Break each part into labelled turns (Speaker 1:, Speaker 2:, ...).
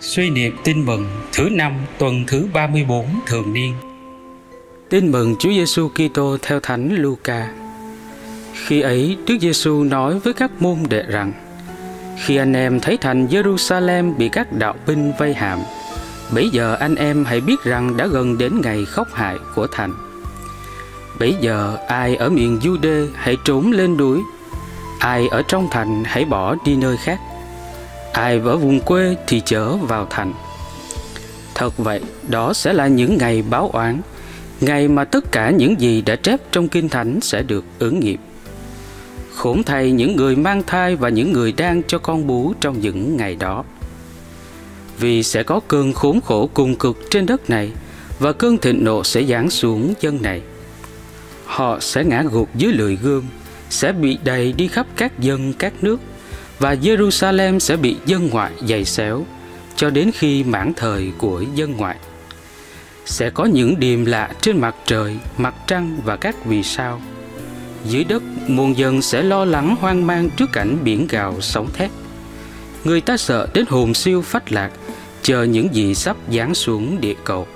Speaker 1: Suy niệm tin mừng thứ năm tuần thứ 34 thường niên. Tin mừng Chúa Giêsu Kitô theo Thánh Luca. Khi ấy, Đức Giêsu nói với các môn đệ rằng: Khi anh em thấy thành Jerusalem bị các đạo binh vây hãm, bấy giờ anh em hãy biết rằng đã gần đến ngày khốc hại của thành. Bấy giờ ai ở miền Jude hãy trốn lên núi, ai ở trong thành hãy bỏ đi nơi khác ai ở vùng quê thì chở vào thành. Thật vậy, đó sẽ là những ngày báo oán. Ngày mà tất cả những gì đã chép trong kinh thánh sẽ được ứng nghiệm. Khốn thay những người mang thai và những người đang cho con bú trong những ngày đó. Vì sẽ có cơn khốn khổ cùng cực trên đất này, và cơn thịnh nộ sẽ giáng xuống dân này. Họ sẽ ngã gục dưới lưỡi gươm, sẽ bị đầy đi khắp các dân các nước và Jerusalem sẽ bị dân ngoại dày xéo cho đến khi mãn thời của dân ngoại. Sẽ có những điềm lạ trên mặt trời, mặt trăng và các vì sao. Dưới đất, muôn dân sẽ lo lắng hoang mang trước cảnh biển gào sóng thét. Người ta sợ đến hồn siêu phách lạc, chờ những gì sắp giáng xuống địa cầu,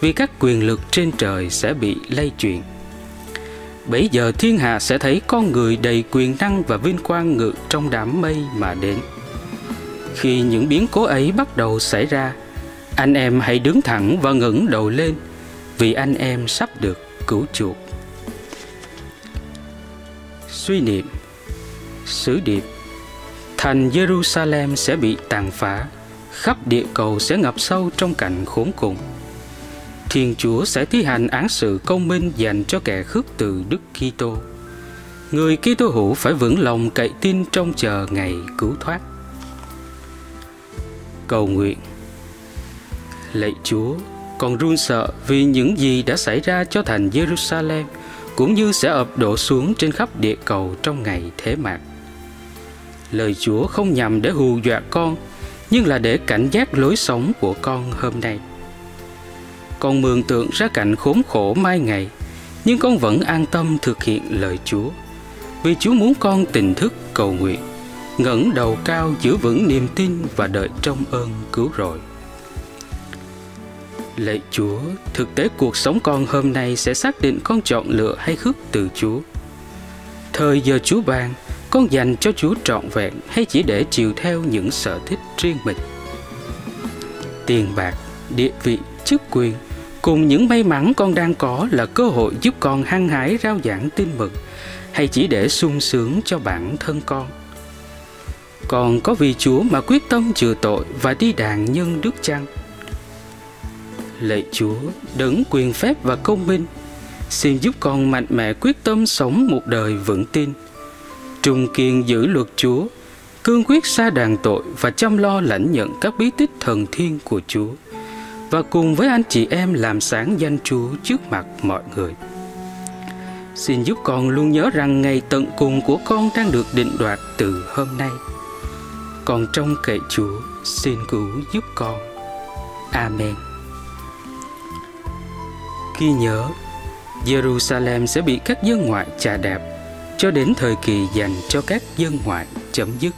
Speaker 1: vì các quyền lực trên trời sẽ bị lay chuyển. Bấy giờ thiên hạ sẽ thấy con người đầy quyền năng và vinh quang ngự trong đám mây mà đến. Khi những biến cố ấy bắt đầu xảy ra, anh em hãy đứng thẳng và ngẩng đầu lên, vì anh em sắp được cứu chuộc. Suy niệm Sứ điệp Thành Jerusalem sẽ bị tàn phá, khắp địa cầu sẽ ngập sâu trong cảnh khốn cùng. Thiên Chúa sẽ thi hành án sự công minh dành cho kẻ khước từ Đức Kitô. Người Kitô hữu phải vững lòng cậy tin trong chờ ngày cứu thoát. Cầu nguyện Lạy Chúa, con run sợ vì những gì đã xảy ra cho thành Jerusalem cũng như sẽ ập đổ xuống trên khắp địa cầu trong ngày thế mạng. Lời Chúa không nhằm để hù dọa con, nhưng là để cảnh giác lối sống của con hôm nay con mường tượng ra cảnh khốn khổ mai ngày, nhưng con vẫn an tâm thực hiện lời chúa. Vì chúa muốn con tình thức cầu nguyện, ngẩng đầu cao giữ vững niềm tin và đợi trong ơn cứu rỗi. Lạy chúa, thực tế cuộc sống con hôm nay sẽ xác định con chọn lựa hay khước từ chúa. Thời giờ chúa ban, con dành cho chúa trọn vẹn hay chỉ để chiều theo những sở thích riêng mình? Tiền bạc, địa vị, chức quyền cùng những may mắn con đang có là cơ hội giúp con hăng hái rao giảng tin mừng, hay chỉ để sung sướng cho bản thân con. Còn có vì chúa mà quyết tâm chừa tội và đi đàn nhân đức chăng? Lạy chúa, đấng quyền phép và công minh, xin giúp con mạnh mẽ quyết tâm sống một đời vững tin. Trung kiên giữ luật chúa, cương quyết xa đàn tội và chăm lo lãnh nhận các bí tích thần thiên của chúa và cùng với anh chị em làm sáng danh Chúa trước mặt mọi người. Xin giúp con luôn nhớ rằng ngày tận cùng của con đang được định đoạt từ hôm nay. Còn trong cậy Chúa, xin cứu giúp con. Amen. Ghi nhớ, Jerusalem sẽ bị các dân ngoại chà đạp cho đến thời kỳ dành cho các dân ngoại chấm dứt.